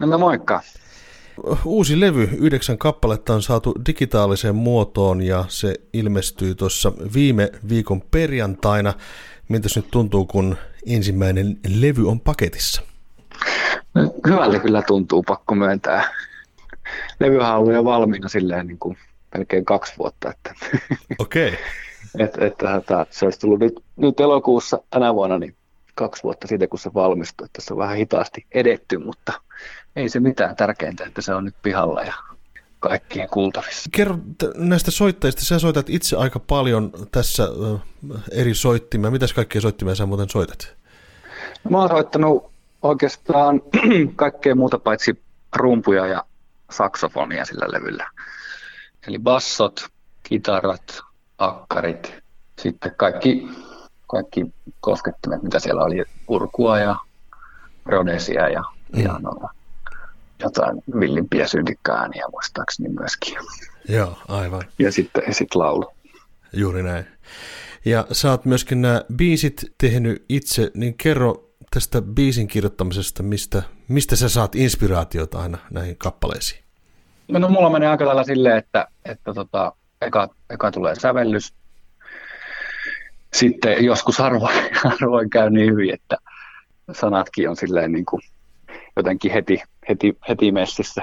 No moikka. Uusi levy, yhdeksän kappaletta on saatu digitaaliseen muotoon ja se ilmestyy tuossa viime viikon perjantaina. Miltä se nyt tuntuu, kun ensimmäinen levy on paketissa? No, hyvältä kyllä tuntuu, pakko myöntää. Levyhän on ollut jo valmiina silleen niin kuin melkein kaksi vuotta. Okei. Okay. et, et, että se olisi tullut nyt, nyt elokuussa tänä vuonna niin kaksi vuotta siitä, kun se valmistui. Että se on vähän hitaasti edetty, mutta ei se mitään tärkeintä, että se on nyt pihalla ja kaikkien kuultavissa. Kerro näistä soittajista. Sä soitat itse aika paljon tässä eri soittimia. Mitäs kaikkia soittimia sä muuten soitat? Mä oon soittanut oikeastaan kaikkea muuta paitsi rumpuja ja saksofonia sillä levyllä. Eli bassot, kitarat, akkarit, sitten kaikki, kaikki koskettimet, mitä siellä oli, urkua ja rodesia ja pianoa. Mm. Jotain villimpiä syntikkaääniä muistaakseni myöskin. Joo, aivan. Ja sitten ja sit laulu. Juuri näin. Ja sä oot myöskin nämä biisit tehnyt itse, niin kerro tästä biisin kirjoittamisesta, mistä, mistä sä saat inspiraatiota aina näihin kappaleisiin? No mulla menee aika lailla silleen, että, että tota, eka, eka tulee sävellys. Sitten joskus harvoin, harvoin käy niin hyvin, että sanatkin on silleen niin kuin jotenkin heti, heti, heti messissä.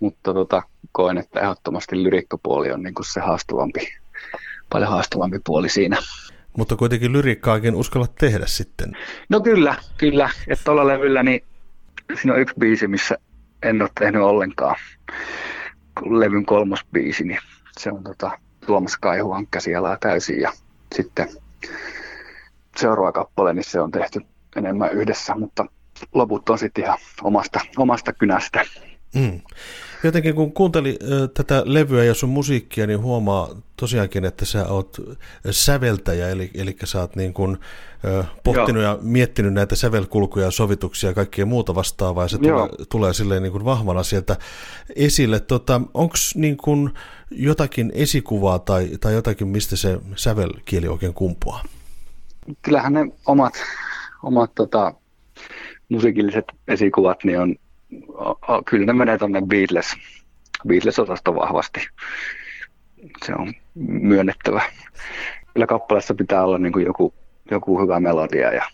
Mutta tota, koen, että ehdottomasti lyrikkopuoli on niin kuin se haastavampi, paljon haastavampi puoli siinä. Mutta kuitenkin lyriikkaakin uskalla tehdä sitten. No kyllä, kyllä. Että tuolla levyllä niin siinä on yksi biisi, missä en ole tehnyt ollenkaan. Levyn kolmos biisi, niin se on tota, Tuomas Kaihuan käsialaa täysin. Ja sitten seuraava kappale, niin se on tehty enemmän yhdessä, mutta loput on sitten ihan omasta, omasta kynästä. Mm. Jotenkin kun kuunteli tätä levyä ja sun musiikkia, niin huomaa tosiaankin, että sä oot säveltäjä, eli, eli sä oot niin kun, ö, pohtinut Joo. ja miettinyt näitä sävelkulkuja ja sovituksia ja kaikkea muuta vastaavaa, ja se tulee, tulee silleen niin kuin vahvana sieltä esille. Tota, Onko niin jotakin esikuvaa tai, tai jotakin, mistä se sävelkieli oikein kumpuaa? Kyllähän ne omat, omat tota, musiikilliset esikuvat niin on kyllä ne menee tuonne Beatles, Beatles-osasto vahvasti. Se on myönnettävä. Kyllä kappaleessa pitää olla niin kuin joku, joku hyvä melodia ja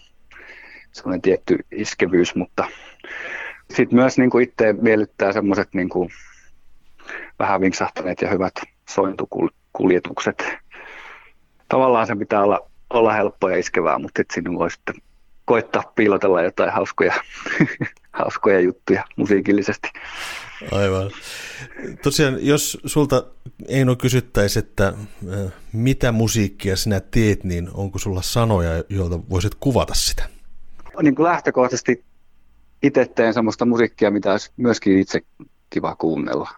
sellainen tietty iskevyys, mutta sitten myös niin kuin itse miellyttää semmoiset niin kuin vähän vinksahtaneet ja hyvät sointukuljetukset. Tavallaan sen pitää olla, olla helppoa ja iskevää, mutta sitten sinne voi sitten koittaa piilotella jotain hauskoja, hauskoja juttuja musiikillisesti. Aivan. Tosiaan, jos sulta Eino kysyttäisi, että mitä musiikkia sinä teet, niin onko sulla sanoja, joilta voisit kuvata sitä? Niin kuin lähtökohtaisesti itse teen sellaista musiikkia, mitä olisi myöskin itse kiva kuunnella.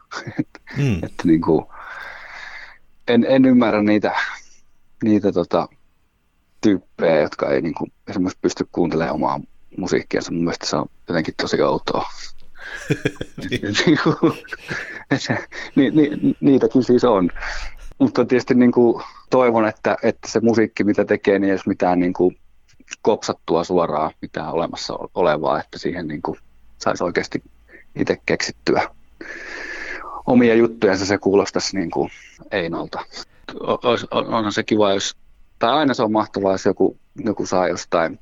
Hmm. että niin kuin, en, en ymmärrä niitä, niitä tota, tyyppejä, jotka ei niin kuin, esimerkiksi pysty kuuntelemaan omaa musiikkiansa. Mun mielestä se on jotenkin tosi outoa. ni, ni, niitäkin siis on. Mutta tietysti niin kuin toivon, että, että se musiikki, mitä tekee, niin ei ole mitään niin kuin kopsattua suoraan, mitään olemassa olevaa, että siihen niin kuin saisi oikeasti itse keksittyä omia juttujansa, se kuulostaisi niin kuin Einolta. onhan se kiva, jos tai aina se on mahtavaa, jos joku, joku saa jostain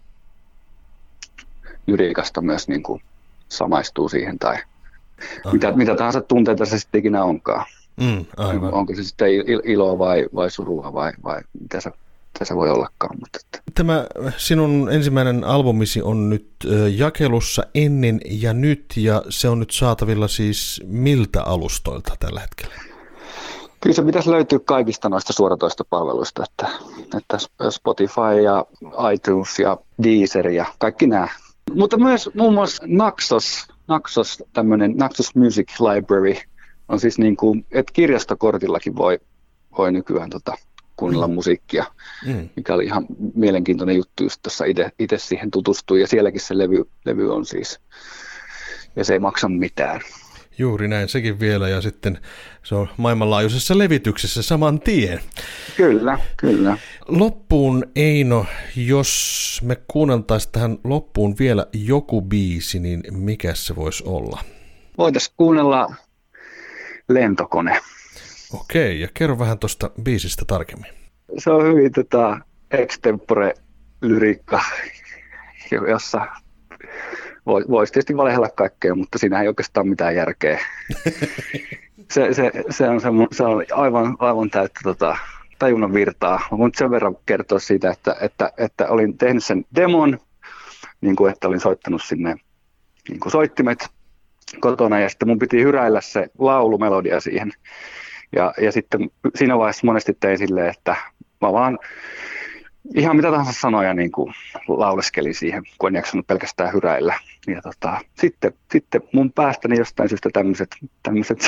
jyriikasta myös niin kuin samaistuu siihen tai mitä, mitä tahansa tunteita se sitten ikinä onkaan. Mm, aivan. Onko se sitten iloa vai, vai surua vai, vai mitä se, mitä se voi ollakaan. Mutta että. Tämä sinun ensimmäinen albumisi on nyt jakelussa ennen ja nyt ja se on nyt saatavilla siis miltä alustoilta tällä hetkellä? Kyllä se pitäisi löytyä kaikista noista suoratoistopalveluista, että, että Spotify ja iTunes ja Deezer ja kaikki nämä. Mutta myös muun muassa Naxos, Naxos tämmöinen Naxos Music Library on siis niin kuin, että kirjastokortillakin voi, voi nykyään tota, kuunnella mm. musiikkia, mm. mikä oli ihan mielenkiintoinen juttu, just tuossa itse siihen tutustui ja sielläkin se levy, levy on siis, ja se ei maksa mitään. Juuri näin, sekin vielä, ja sitten se on maailmanlaajuisessa levityksessä saman tien. Kyllä, kyllä. Loppuun Eino, jos me kuunneltaisiin tähän loppuun vielä joku biisi, niin mikä se voisi olla? voitaisiin kuunnella lentokone. Okei, ja kerro vähän tuosta biisistä tarkemmin. Se on hyvin tota, extempore lyriikka, jossa voisi tietysti valehella kaikkea, mutta siinä ei oikeastaan mitään järkeä. se, se, se, on, se, se on aivan, aivan täyttä tota, tajunnan virtaa. Mä voin sen verran kertoa siitä, että, että, että olin tehnyt sen demon, niin kuin että olin soittanut sinne niin kuin soittimet kotona ja sitten mun piti hyräillä se laulumelodia siihen. Ja, ja sitten siinä vaiheessa monesti tein silleen, että mä vaan ihan mitä tahansa sanoja niin kuin lauleskelin siihen, kun en jaksanut pelkästään hyräillä. Ja tota, sitten, sitten mun päästäni jostain syystä tämmöiset, tämmöiset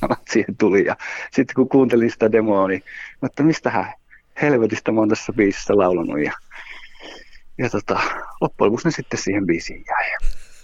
sanat siihen tuli. Ja sitten kun kuuntelin sitä demoa, niin että mistähän helvetistä mä oon tässä biisissä laulanut. Ja, ja tota, loppujen lopuksi ne sitten siihen biisiin jäi.